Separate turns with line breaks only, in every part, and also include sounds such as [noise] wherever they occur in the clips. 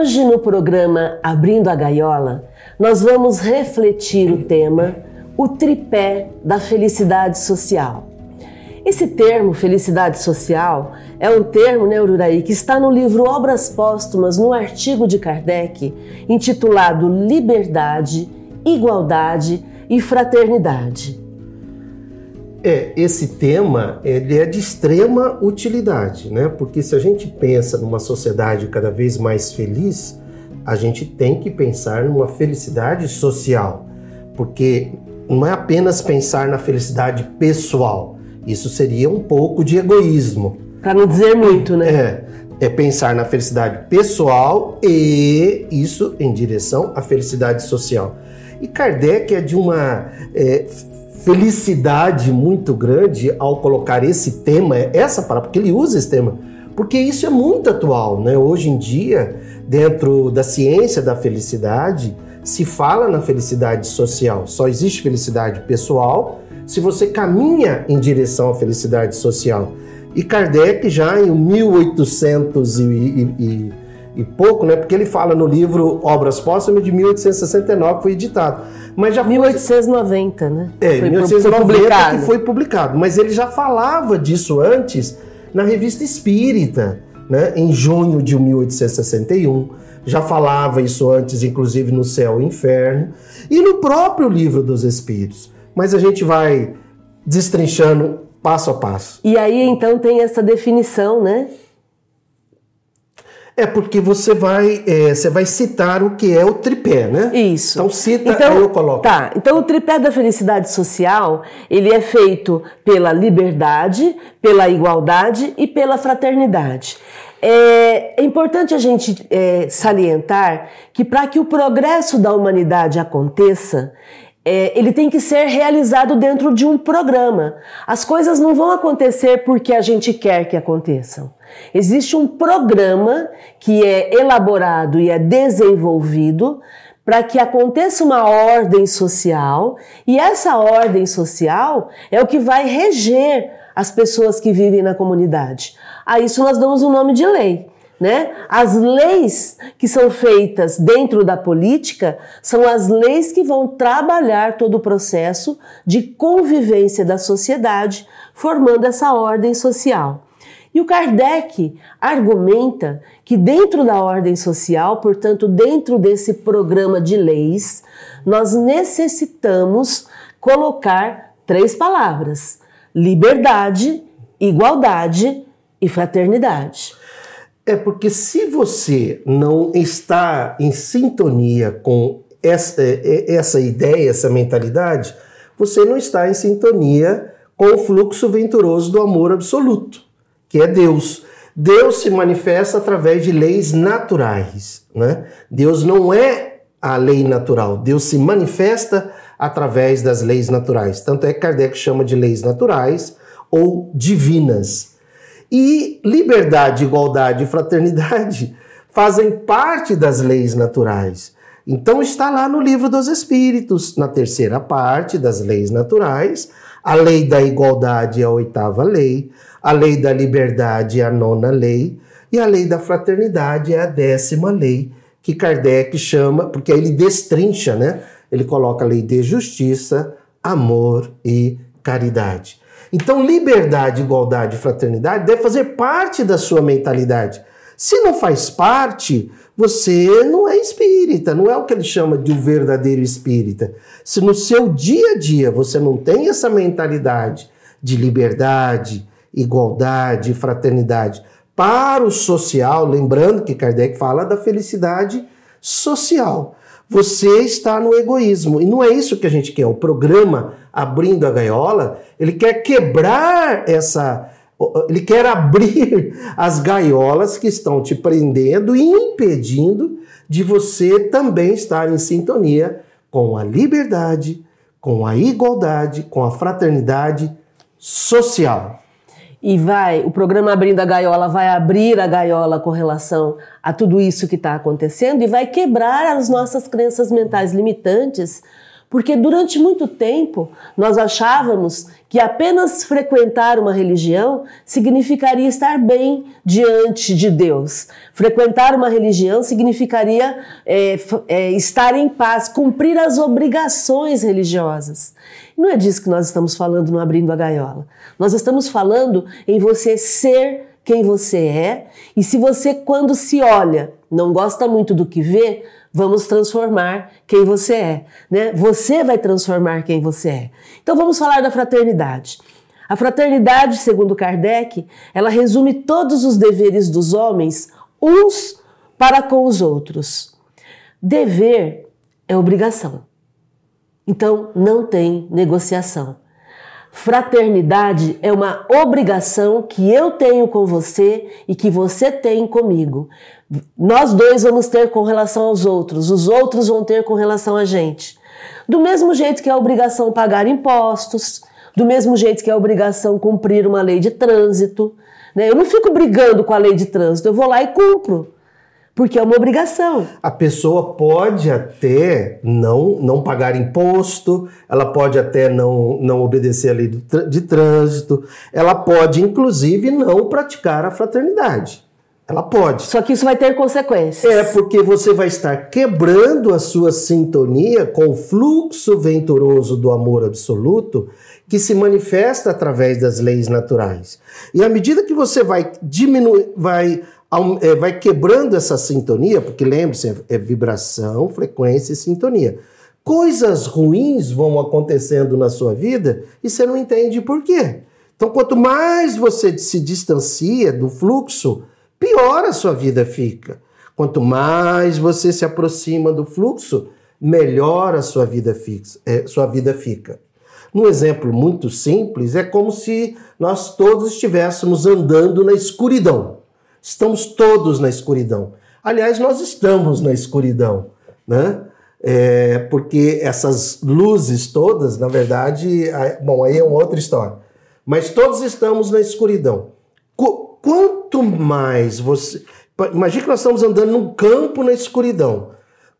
Hoje no programa Abrindo a Gaiola, nós vamos refletir o tema o tripé da felicidade social. Esse termo, felicidade social, é um termo, né, Ururaí, que está no livro Obras Póstumas, no artigo de Kardec, intitulado Liberdade, Igualdade e Fraternidade.
É, esse tema ele é de extrema utilidade, né? Porque se a gente pensa numa sociedade cada vez mais feliz, a gente tem que pensar numa felicidade social, porque não é apenas pensar na felicidade pessoal. Isso seria um pouco de egoísmo.
Para não dizer muito, né?
É, é pensar na felicidade pessoal e isso em direção à felicidade social. E Kardec é de uma é, felicidade muito grande ao colocar esse tema, essa palavra, porque ele usa esse tema, porque isso é muito atual, né? Hoje em dia, dentro da ciência da felicidade, se fala na felicidade social. Só existe felicidade pessoal se você caminha em direção à felicidade social. E Kardec já em 1800 e, e, e pouco, né? Porque ele fala no livro Obras Póstumas de 1869, que foi editado.
Mas já 1890,
foi... né? É, foi 1890 publicado. que foi publicado. Mas ele já falava disso antes na Revista Espírita, né? Em junho de 1861. Já falava isso antes, inclusive no Céu e Inferno. E no próprio livro dos Espíritos. Mas a gente vai destrinchando passo a passo.
E aí então tem essa definição, né?
É porque você vai, é, você vai citar o que é o tripé, né?
Isso.
Então cita, então, aí eu coloco.
Tá. Então o tripé da felicidade social ele é feito pela liberdade, pela igualdade e pela fraternidade. É, é importante a gente é, salientar que para que o progresso da humanidade aconteça, é, ele tem que ser realizado dentro de um programa. As coisas não vão acontecer porque a gente quer que aconteçam. Existe um programa que é elaborado e é desenvolvido para que aconteça uma ordem social, e essa ordem social é o que vai reger as pessoas que vivem na comunidade. A isso nós damos o nome de lei. Né? As leis que são feitas dentro da política são as leis que vão trabalhar todo o processo de convivência da sociedade, formando essa ordem social. E o Kardec argumenta que dentro da ordem social, portanto, dentro desse programa de leis, nós necessitamos colocar três palavras: liberdade, igualdade e fraternidade.
É porque se você não está em sintonia com essa, é, é, essa ideia, essa mentalidade, você não está em sintonia com o fluxo venturoso do amor absoluto que é Deus. Deus se manifesta através de leis naturais. Né? Deus não é a lei natural, Deus se manifesta através das leis naturais. Tanto é que Kardec chama de leis naturais ou divinas. E liberdade, igualdade e fraternidade [laughs] fazem parte das leis naturais. Então está lá no livro dos Espíritos, na terceira parte das leis naturais, a lei da igualdade é a oitava lei, a lei da liberdade é a nona lei e a lei da fraternidade é a décima lei, que Kardec chama, porque aí ele destrincha, né? Ele coloca a lei de justiça, amor e caridade. Então, liberdade, igualdade e fraternidade deve fazer parte da sua mentalidade. Se não faz parte, você não é espírita, não é o que ele chama de um verdadeiro espírita. Se no seu dia a dia você não tem essa mentalidade de liberdade, igualdade, fraternidade para o social, lembrando que Kardec fala da felicidade social. Você está no egoísmo. E não é isso que a gente quer. O programa Abrindo a Gaiola, ele quer quebrar essa. Ele quer abrir [laughs] as gaiolas que estão te prendendo e impedindo de você também estar em sintonia com a liberdade, com a igualdade, com a fraternidade social
e vai, o programa Abrindo a Gaiola vai abrir a gaiola com relação a tudo isso que está acontecendo e vai quebrar as nossas crenças mentais limitantes, Porque durante muito tempo nós achávamos que apenas frequentar uma religião significaria estar bem diante de Deus. Frequentar uma religião significaria é, é, estar em paz, cumprir as obrigações religiosas. Não é disso que nós estamos falando no Abrindo a Gaiola. Nós estamos falando em você ser quem você é e se você, quando se olha, não gosta muito do que vê, vamos transformar quem você é, né? Você vai transformar quem você é. Então vamos falar da fraternidade. A fraternidade, segundo Kardec, ela resume todos os deveres dos homens uns para com os outros. Dever é obrigação. Então não tem negociação. Fraternidade é uma obrigação que eu tenho com você e que você tem comigo. Nós dois vamos ter com relação aos outros, os outros vão ter com relação a gente. Do mesmo jeito que é obrigação pagar impostos, do mesmo jeito que é obrigação cumprir uma lei de trânsito. Né? Eu não fico brigando com a lei de trânsito, eu vou lá e cumpro porque é uma obrigação.
A pessoa pode até não, não pagar imposto, ela pode até não, não obedecer a lei de trânsito, ela pode, inclusive, não praticar a fraternidade. Ela pode.
Só que isso vai ter consequências.
É porque você vai estar quebrando a sua sintonia com o fluxo venturoso do amor absoluto que se manifesta através das leis naturais. E à medida que você vai diminuir, vai vai quebrando essa sintonia, porque lembre-se, é vibração, frequência e sintonia. Coisas ruins vão acontecendo na sua vida e você não entende por quê. Então, quanto mais você se distancia do fluxo, pior a sua vida fica. Quanto mais você se aproxima do fluxo, melhor a sua vida, fixa, é, sua vida fica. Um exemplo muito simples é como se nós todos estivéssemos andando na escuridão. Estamos todos na escuridão. Aliás, nós estamos na escuridão, né? É, porque essas luzes todas, na verdade, bom, aí é uma outra história. Mas todos estamos na escuridão. Qu quanto mais você. Imagina que nós estamos andando num campo na escuridão.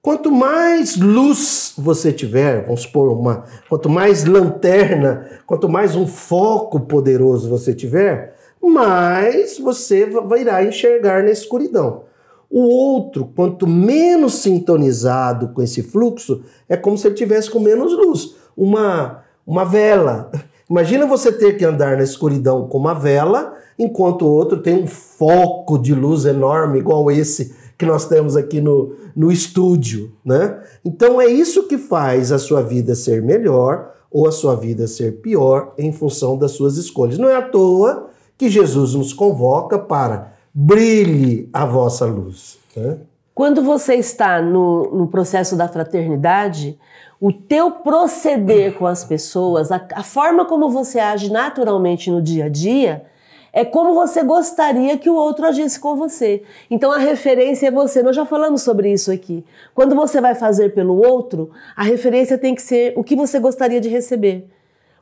Quanto mais luz você tiver, vamos supor, uma, quanto mais lanterna, quanto mais um foco poderoso você tiver, mais você irá enxergar na escuridão. O outro, quanto menos sintonizado com esse fluxo, é como se ele tivesse com menos luz. Uma, uma vela. [laughs] Imagina você ter que andar na escuridão com uma vela, enquanto o outro tem um foco de luz enorme, igual esse que nós temos aqui no, no estúdio. Né? Então é isso que faz a sua vida ser melhor ou a sua vida ser pior em função das suas escolhas. Não é à toa que Jesus nos convoca para brilhe a vossa luz. Né?
Quando você está no, no, processo da fraternidade, o teu proceder com as pessoas, a, a forma como você age naturalmente no dia a dia, é como você gostaria que o outro agisse com você. Então a referência é você. Nós já falamos sobre isso aqui. Quando você vai fazer pelo outro, a referência tem que ser o que você gostaria de receber.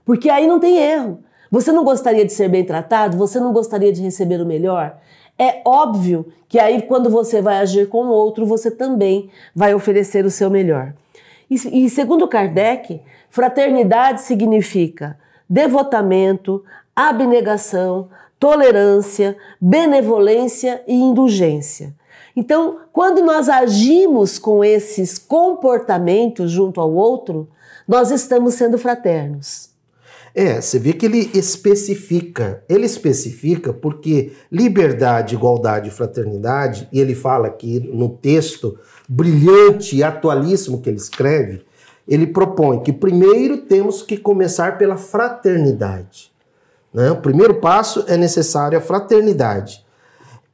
Porque aí não tem erro. Você não gostaria de ser bem tratado? Você não gostaria de receber o melhor? É óbvio que aí, quando você vai agir com o outro, você também vai oferecer o seu melhor. E, e segundo Kardec, fraternidade significa devotamento, abnegação, tolerância, benevolência e indulgência. Então, quando nós agimos com esses comportamentos junto ao outro, nós estamos sendo fraternos.
É, você vê que ele especifica. Ele especifica porque liberdade, igualdade e fraternidade, e ele fala aqui no texto brilhante e atualíssimo que ele escreve, ele propõe que primeiro temos que começar pela fraternidade. Né? O primeiro passo é necessário a fraternidade.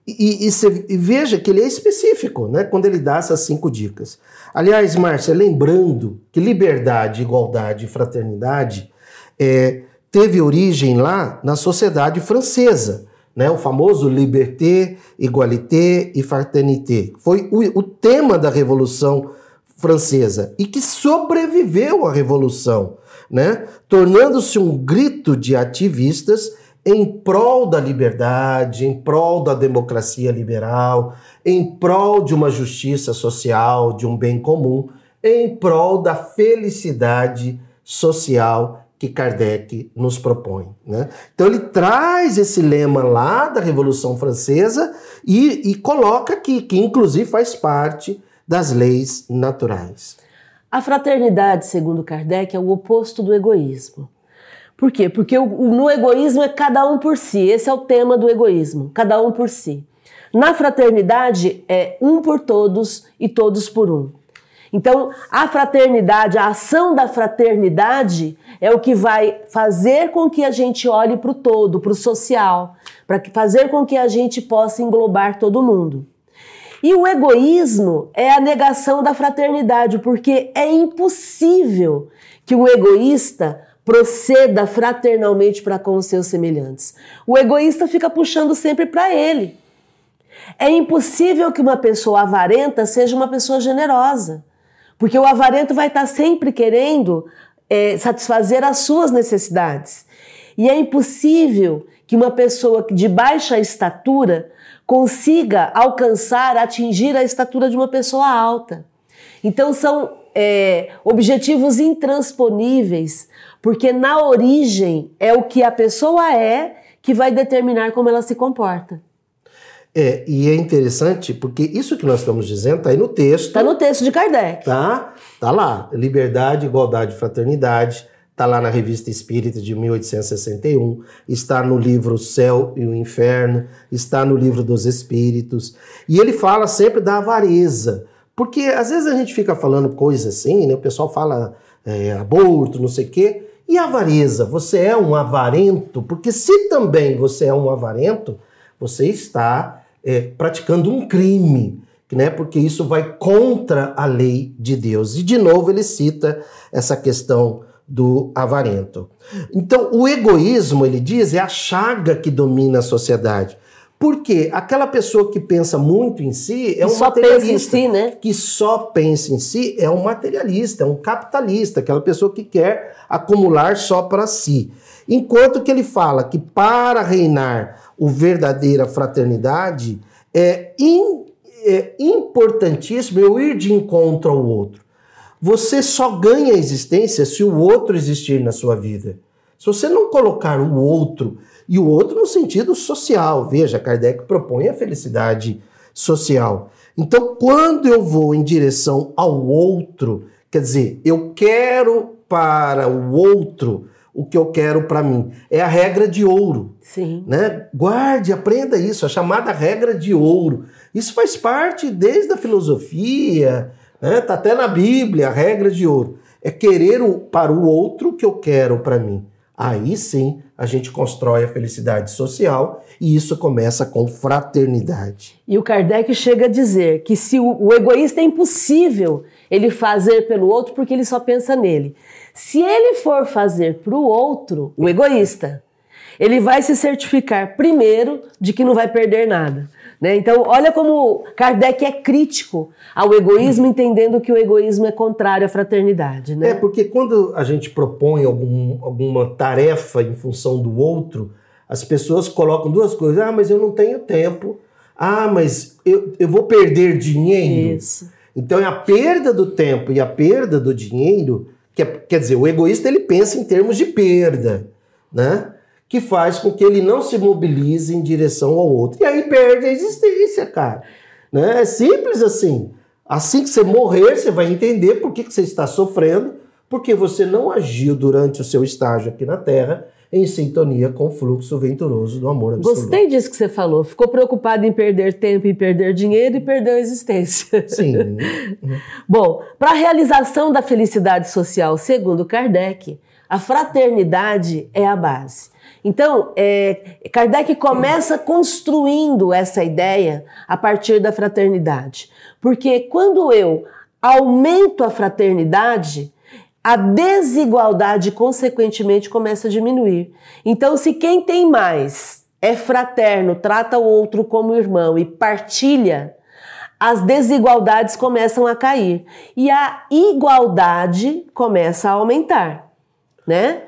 E, e, e, veja que ele é específico né, quando ele dá essas cinco dicas. Aliás, Márcia, lembrando que liberdade, igualdade e fraternidade é, teve origem lá na sociedade francesa, né? o famoso liberté, égalité e fraternité. Foi o, o tema da Revolução Francesa e que sobreviveu à Revolução, né? tornando-se um grito de ativistas em prol da liberdade, em prol da democracia liberal, em prol de uma justiça social, de um bem comum em prol da felicidade social que Kardec nos propõe. Né? Então ele traz esse lema lá da Revolução Francesa e, e coloca aqui, que inclusive faz parte das leis naturais.
A fraternidade, segundo Kardec, é o oposto do egoísmo. Por quê? Porque no egoísmo é cada um por si. Esse é o tema do egoísmo, cada um por si. Na fraternidade é um por todos e todos por um. Então, a fraternidade, a ação da fraternidade é o que vai fazer com que a gente olhe para o todo, para o social, para fazer com que a gente possa englobar todo mundo. E o egoísmo é a negação da fraternidade, porque é impossível que um egoísta proceda fraternalmente para com os seus semelhantes. O egoísta fica puxando sempre para ele. É impossível que uma pessoa avarenta seja uma pessoa generosa, porque o avarento vai estar sempre querendo é, satisfazer as suas necessidades. E é impossível que uma pessoa de baixa estatura consiga alcançar, atingir a estatura de uma pessoa alta. Então são é, objetivos intransponíveis, porque na origem é o que a pessoa é que vai determinar como ela se comporta.
É, e é interessante porque isso que nós estamos dizendo está aí no texto.
Está no texto de Kardec.
Tá? Tá lá. Liberdade, igualdade, fraternidade está lá na Revista Espírita de 1861, está no livro Céu e o Inferno, está no livro dos Espíritos, e ele fala sempre da avareza, porque às vezes a gente fica falando coisas assim, né? o pessoal fala é, aborto, não sei o quê, e avareza, você é um avarento, porque se também você é um avarento, você está é, praticando um crime, né? Porque isso vai contra a lei de Deus. E de novo ele cita essa questão do avarento. Então, o egoísmo, ele diz, é a chaga que domina a sociedade. Porque aquela pessoa que pensa muito em si é um
só
materialista.
Pensa em si, né?
Que só pensa em si é um materialista, é um capitalista, aquela pessoa que quer acumular só para si. Enquanto que ele fala que para reinar o verdadeira fraternidade é, in, é importantíssimo eu ir de encontro ao outro. Você só ganha existência se o outro existir na sua vida. Se você não colocar o outro, e o outro no sentido social, veja, Kardec propõe a felicidade social. Então, quando eu vou em direção ao outro, quer dizer, eu quero para o outro o que eu quero para mim. É a regra de ouro.
Sim.
Né? Guarde, aprenda isso, a chamada regra de ouro. Isso faz parte desde a filosofia, né? Tá até na Bíblia, a regra de ouro. É querer o, para o outro o que eu quero para mim. Aí sim a gente constrói a felicidade social e isso começa com fraternidade.
E o Kardec chega a dizer que se o, o egoísta é impossível ele fazer pelo outro porque ele só pensa nele. Se ele for fazer para o outro, o egoísta, ele vai se certificar primeiro de que não vai perder nada. Né? Então, olha como Kardec é crítico ao egoísmo, entendendo que o egoísmo é contrário à fraternidade. Né?
É, porque quando a gente propõe algum, alguma tarefa em função do outro, as pessoas colocam duas coisas. Ah, mas eu não tenho tempo. Ah, mas eu, eu vou perder dinheiro.
Isso.
Então, é a perda do tempo e a perda do dinheiro, que é, quer dizer, o egoísta ele pensa em termos de perda, né? que faz com que ele não se mobilize em direção ao outro. E aí perde a existência, cara. Né? É simples assim. Assim que você morrer, você vai entender por que, que você está sofrendo, porque você não agiu durante o seu estágio aqui na Terra em sintonia com o fluxo venturoso do amor absoluto.
Gostei disso que você falou. Ficou preocupado em perder tempo, em perder dinheiro e perdeu a existência.
Sim. [laughs]
Bom, para a realização da felicidade social, segundo Kardec, a fraternidade é a base. Então, é, Kardec começa construindo essa ideia a partir da fraternidade. Porque quando eu aumento a fraternidade, a desigualdade, consequentemente, começa a diminuir. Então, se quem tem mais é fraterno, trata o outro como irmão e partilha, as desigualdades começam a cair e a igualdade começa a aumentar, né?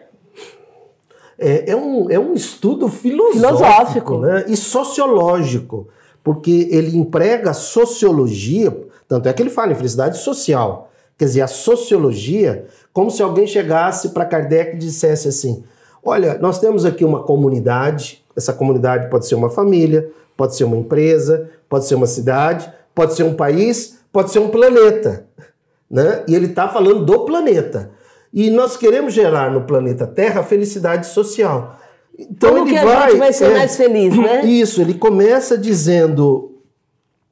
é, é, um, é um estudo filosófico, filosófico. Né? e sociológico, porque ele emprega a sociologia, tanto é que ele fala em felicidade social, Quer dizer, a sociologia, como se alguém chegasse para Kardec e dissesse assim: olha, nós temos aqui uma comunidade, essa comunidade pode ser uma família, pode ser uma empresa, pode ser uma cidade, pode ser um país, pode ser um planeta. Né? E ele está falando do planeta. E nós queremos gerar no planeta Terra felicidade social.
Então Como ele que a vai, gente vai ser é, mais feliz, né? [laughs]
Isso, ele começa dizendo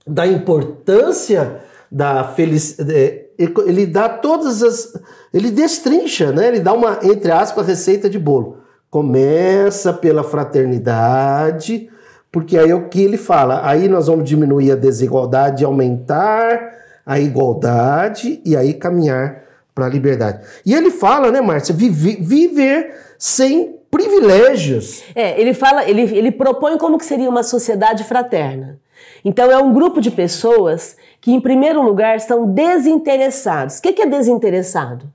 da importância da felicidade. Ele dá todas as. Ele destrincha, né? Ele dá uma, entre aspas, receita de bolo. Começa pela fraternidade, porque aí é o que ele fala. Aí nós vamos diminuir a desigualdade, aumentar a igualdade e aí caminhar para a liberdade. E ele fala, né, Márcia, viver, viver sem privilégios.
É, ele fala, ele, ele propõe como que seria uma sociedade fraterna. Então é um grupo de pessoas que, em primeiro lugar, são desinteressados. O que é desinteressado?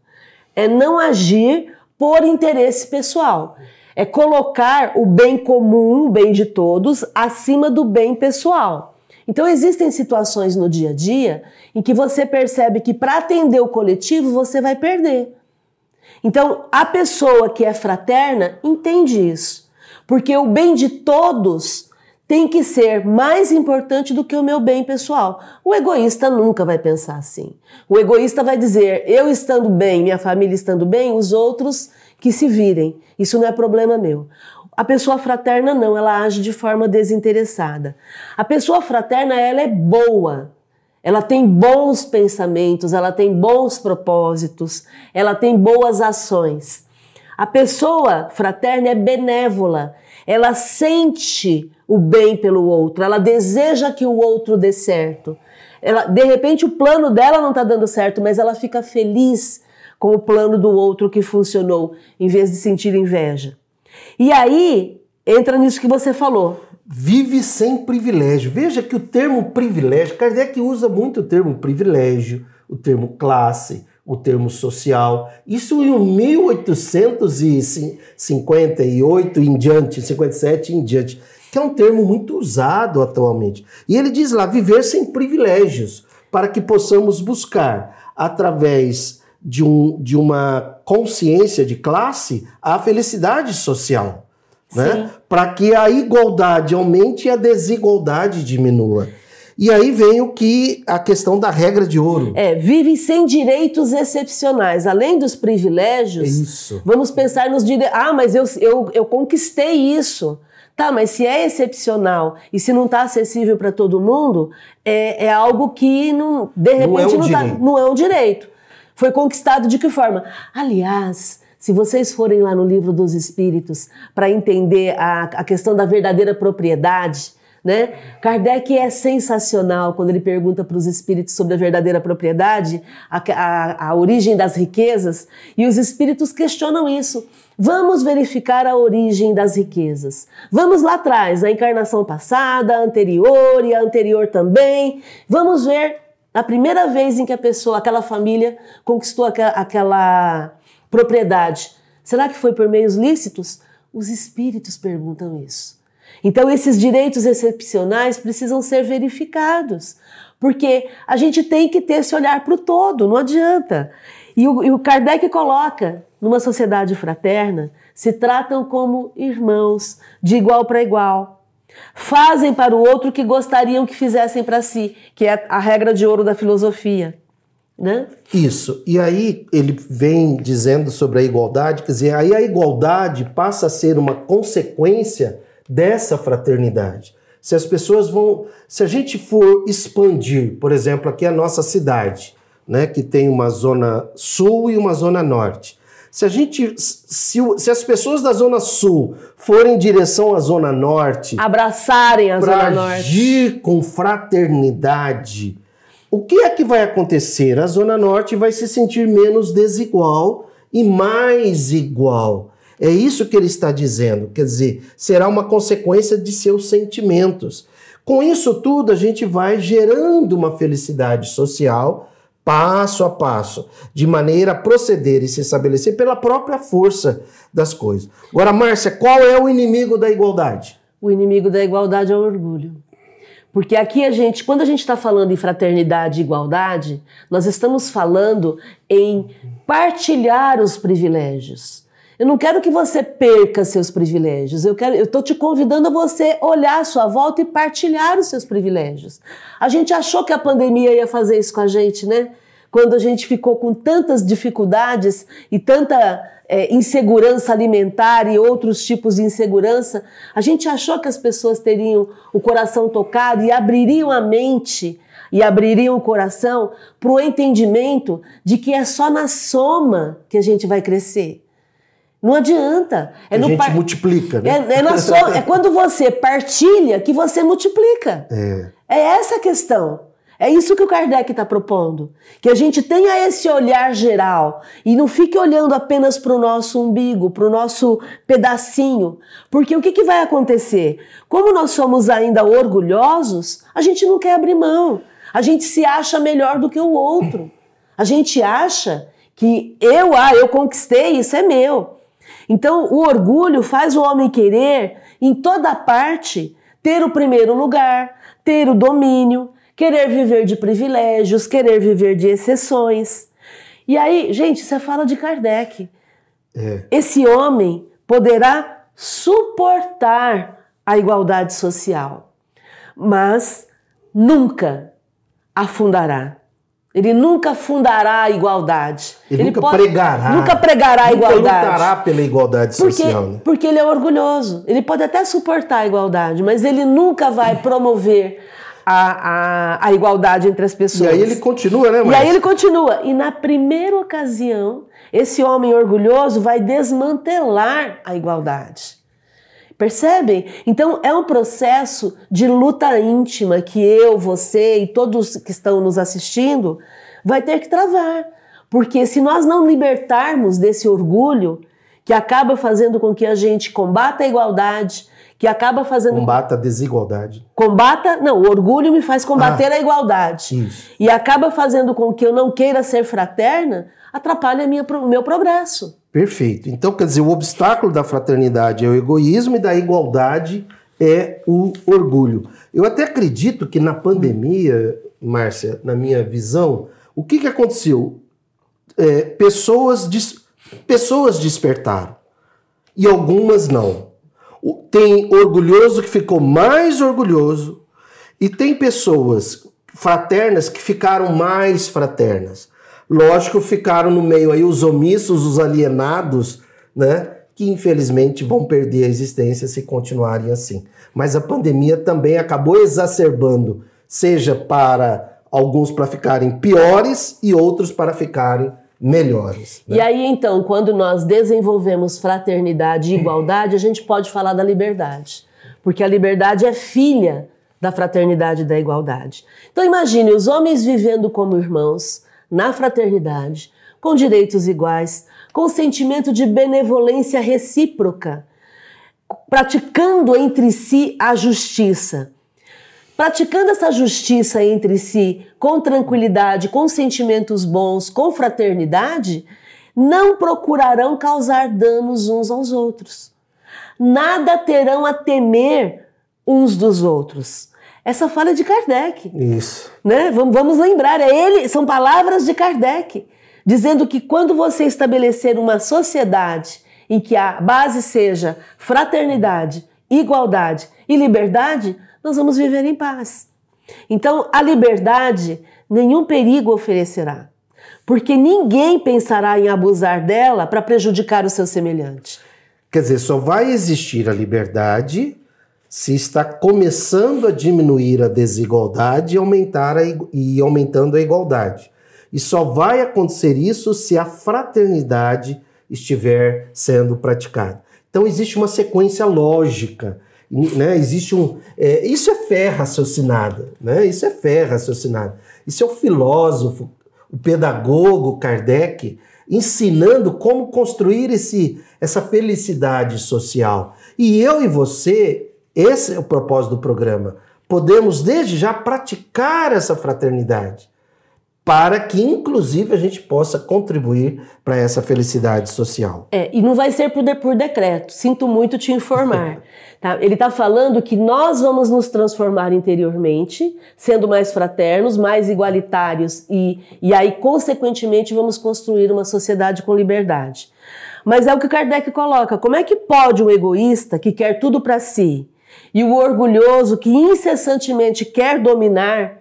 É não agir por interesse pessoal. É colocar o bem comum, o bem de todos, acima do bem pessoal. Então existem situações no dia a dia em que você percebe que para atender o coletivo você vai perder. Então a pessoa que é fraterna entende isso, porque o bem de todos tem que ser mais importante do que o meu bem pessoal. O egoísta nunca vai pensar assim. O egoísta vai dizer: eu estando bem, minha família estando bem, os outros que se virem. Isso não é problema meu. A pessoa fraterna não, ela age de forma desinteressada. A pessoa fraterna, ela é boa. Ela tem bons pensamentos, ela tem bons propósitos, ela tem boas ações. A pessoa fraterna é benévola, ela sente o bem pelo outro, ela deseja que o outro dê certo. Ela, de repente o plano dela não está dando certo, mas ela fica feliz com o plano do outro que funcionou, em vez de sentir inveja. E aí entra nisso que você falou.
Vive sem privilégio. Veja que o termo privilégio, Kardec usa muito o termo privilégio, o termo classe, o termo social. Isso em 1858 em diante, 57 em diante que é um termo muito usado atualmente. E ele diz lá: viver sem privilégios, para que possamos buscar, através de, um, de uma consciência de classe, a felicidade social. Né? Para que a igualdade aumente e a desigualdade diminua. E aí vem o que a questão da regra de ouro.
É, vive sem direitos excepcionais. Além dos privilégios,
isso.
vamos pensar nos direitos. Ah, mas eu, eu, eu conquistei isso. Tá, mas se é excepcional e se não está acessível para todo mundo, é, é, algo que não, de repente não é, um não, tá, não é um direito. Foi conquistado de que forma? Aliás, se vocês forem lá no livro dos Espíritos para entender a, a questão da verdadeira propriedade, né? Kardec é sensacional quando ele pergunta para os espíritos sobre a verdadeira propriedade, a, a, a, origem das riquezas, e os espíritos questionam isso. Vamos verificar a origem das riquezas. Vamos lá atrás, a encarnação passada, a anterior e a anterior também. Vamos ver a primeira vez em que a pessoa, aquela família, conquistou aquela, aquela propriedade. Será que foi por meios lícitos? Os espíritos perguntam isso. Então, esses direitos excepcionais precisam ser verificados, porque a gente tem que ter esse olhar para o todo, não adianta. E o, e o Kardec coloca, numa sociedade fraterna, se tratam como irmãos, de igual para igual. Fazem para o outro o que gostariam que fizessem para si, que é a regra de ouro da filosofia. Né?
Isso. E aí ele vem dizendo sobre a igualdade, quer dizer, aí a igualdade passa a ser uma consequência dessa fraternidade. Se as pessoas vão, se a gente for expandir, por exemplo, aqui a nossa cidade, né, que tem uma zona sul e uma zona norte. Se a gente, se, se as pessoas da zona sul forem em direção à zona norte,
abraçarem a zona
norte, agir com fraternidade, o que é que vai acontecer? A zona norte vai se sentir menos desigual e mais igual. É isso que ele está dizendo, quer dizer, será uma consequência de seus sentimentos. Com isso tudo, a gente vai gerando uma felicidade social passo a passo, de maneira a proceder e se estabelecer pela própria força das coisas. Agora, Márcia, qual é o inimigo da igualdade?
O inimigo da igualdade é o orgulho. Porque aqui a gente, quando a gente está falando em fraternidade e igualdade, nós estamos falando em partilhar os privilégios. Eu não quero que você perca seus privilégios. Eu quero, eu estou te convidando a você olhar à sua volta e partilhar os seus privilégios. A gente achou que a pandemia ia fazer isso com a gente, né? Quando a gente ficou com tantas dificuldades e tanta é, insegurança alimentar e outros tipos de insegurança, a gente achou que as pessoas teriam o coração tocado e abririam a mente e abririam o coração para o entendimento de que é só na soma que a gente vai crescer. Não adianta.
É a gente par... multiplica, né?
É, é, [laughs] é quando você partilha que você multiplica. É, é essa a questão. É isso que o Kardec está propondo. Que a gente tenha esse olhar geral e não fique olhando apenas para o nosso umbigo, para o nosso pedacinho. Porque o que, que vai acontecer? Como nós somos ainda orgulhosos, a gente não quer abrir mão. A gente se acha melhor do que o outro. A gente acha que eu, ah, eu conquistei, isso é meu. Então, o orgulho faz o homem querer, em toda parte, ter o primeiro lugar, ter o domínio, querer viver de privilégios, querer viver de exceções. E aí, gente, você fala de Kardec. É. Esse homem poderá suportar a igualdade social, mas nunca afundará. Ele nunca fundará a igualdade.
Ele, ele nunca pode, pregará.
Nunca pregará a igualdade. Nunca
lutará pela igualdade
porque,
social. Né?
Porque ele é orgulhoso. Ele pode até suportar a igualdade, mas ele nunca vai promover a, a, a igualdade entre as pessoas.
E aí ele continua, né,
Márcia? E aí ele continua. E na primeira ocasião, esse homem orgulhoso vai desmantelar a igualdade. Percebem? Então é um processo de luta íntima que eu, você e todos que estão nos assistindo vai ter que travar. Porque se nós não libertarmos desse orgulho que acaba fazendo com que a gente combata a igualdade, que acaba fazendo.
Combata a desigualdade.
Combata. Não, o orgulho me faz combater ah, a igualdade. Isso. E acaba fazendo com que eu não queira ser fraterna, atrapalha o meu progresso.
Perfeito. Então, quer dizer, o obstáculo da fraternidade é o egoísmo e da igualdade é o orgulho. Eu até acredito que na pandemia, Márcia, na minha visão, o que, que aconteceu? É, pessoas, des... pessoas despertaram e algumas não. Tem orgulhoso que ficou mais orgulhoso e tem pessoas fraternas que ficaram mais fraternas. Lógico, ficaram no meio aí os omissos, os alienados, né? Que infelizmente vão perder a existência se continuarem assim. Mas a pandemia também acabou exacerbando, seja para alguns para ficarem piores e outros para ficarem melhores.
Né? E aí, então, quando nós desenvolvemos fraternidade e igualdade, a gente pode falar da liberdade. Porque a liberdade é filha da fraternidade e da igualdade. Então, imagine os homens vivendo como irmãos, na fraternidade, com direitos iguais, com sentimento de benevolência recíproca, praticando entre si a justiça praticando essa justiça entre si com tranquilidade, com sentimentos bons, com fraternidade, não procurarão causar danos uns aos outros. Nada terão a temer uns dos outros. Essa fala é de Kardec.
Isso.
Né? Vamos, vamos lembrar, é ele, são palavras de Kardec, dizendo que quando você estabelecer uma sociedade em que a base seja fraternidade, igualdade e liberdade, nós vamos viver em paz. Então, a liberdade nenhum perigo oferecerá, porque ninguém pensará em abusar dela para prejudicar o seu semelhante.
Quer dizer, só vai existir a liberdade se está começando a diminuir a desigualdade e, aumentar a, e aumentando a igualdade. E só vai acontecer isso se a fraternidade estiver sendo praticada. Então existe uma sequência lógica né? Existe um. É, isso é fé raciocinada, né? Isso é fé raciocinada. Isso é o filósofo, o pedagogo Kardec ensinando como construir esse, essa felicidade social. E eu e você, esse é o propósito do programa. Podemos desde já praticar essa fraternidade. para que, inclusive, a gente possa contribuir para essa felicidade social.
É, e não vai ser por, de, por decreto, sinto muito te informar. [laughs] tá? Ele está falando que nós vamos nos transformar interiormente, sendo mais fraternos, mais igualitários, e, e aí, consequentemente, vamos construir uma sociedade com liberdade. Mas é o que Kardec coloca: como é que pode um egoísta que quer tudo para si e o orgulhoso que incessantemente quer dominar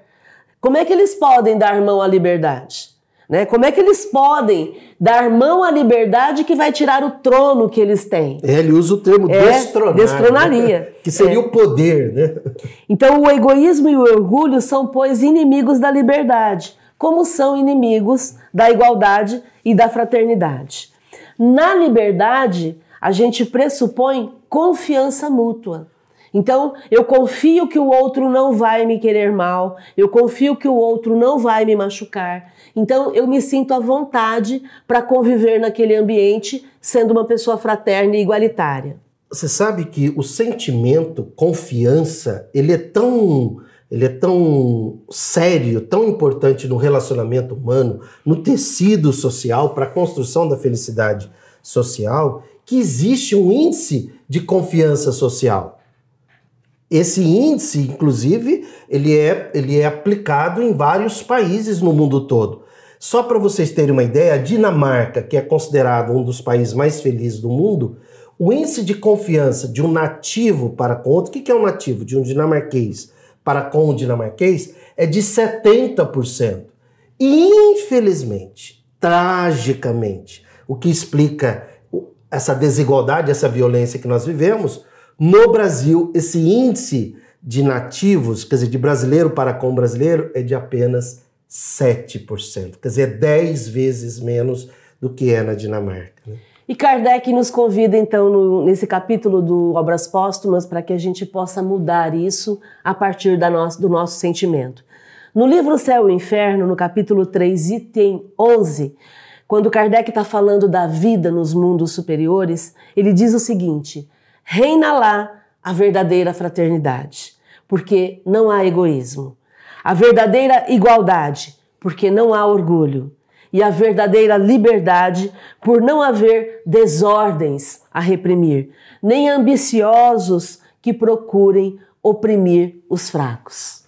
como é que eles podem dar mão à liberdade? Né? Como é que eles podem dar mão à liberdade que vai tirar o trono que eles têm?
É, ele usa o termo
é, destronar. Destronaria. Né? [laughs]
Que seria é. o poder, né?
Então, o egoísmo e o orgulho são, pois, inimigos da liberdade, como são inimigos da igualdade e da fraternidade. Na liberdade, a gente pressupõe confiança mútua. Então, eu confio que o outro não vai me querer mal, eu confio que o outro não vai me machucar. Então, eu me sinto à vontade para conviver naquele ambiente sendo uma pessoa fraterna e igualitária.
Você sabe que o sentimento confiança, ele é tão ele é tão sério, tão importante no relacionamento humano, no tecido social, para a construção da felicidade social, que existe um índice de confiança social. Esse índice, inclusive, ele é, ele é aplicado em vários países no mundo todo. Só para vocês terem uma ideia, a Dinamarca, que é considerado um dos países mais felizes do mundo, o índice de confiança de um nativo para com outro, o que é um nativo? De um dinamarquês para com um dinamarquês, é de 70%. E, infelizmente, tragicamente, o que explica essa desigualdade, essa violência que nós vivemos, no Brasil, esse índice de nativos, quer dizer, de brasileiro para com brasileiro, é de apenas 7%. Quer dizer, 10 vezes menos do que é na Dinamarca. Né?
E Kardec nos convida, então, no, nesse capítulo do Obras Póstumas, para que a gente possa mudar isso a partir do nosso sentimento. No livro Céu e Inferno, no capítulo 3, item 11, quando Kardec está falando da vida nos mundos superiores, ele diz o seguinte: reina lá a verdadeira fraternidade, porque não há egoísmo. A verdadeira igualdade, porque não há orgulho. E a verdadeira liberdade, por não haver desordens a reprimir, nem ambiciosos que procurem oprimir os fracos.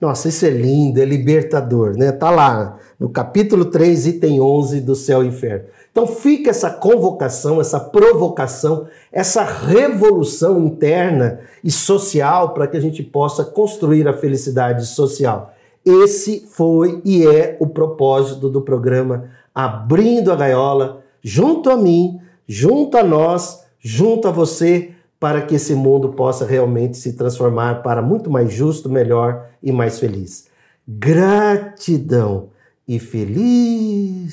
Nossa, isso é lindo, é libertador, né? Tá lá no capítulo 3, item 11 do Céu e Inferno. Então fica essa convocação, essa provocação, essa revolução interna e social para que a gente possa construir a felicidade social. Esse foi e é o propósito do programa Abrindo a Gaiola, junto a mim, junto a nós, junto a você, para que esse mundo possa realmente se transformar para muito mais justo, melhor e mais feliz. Gratidão e felicidade.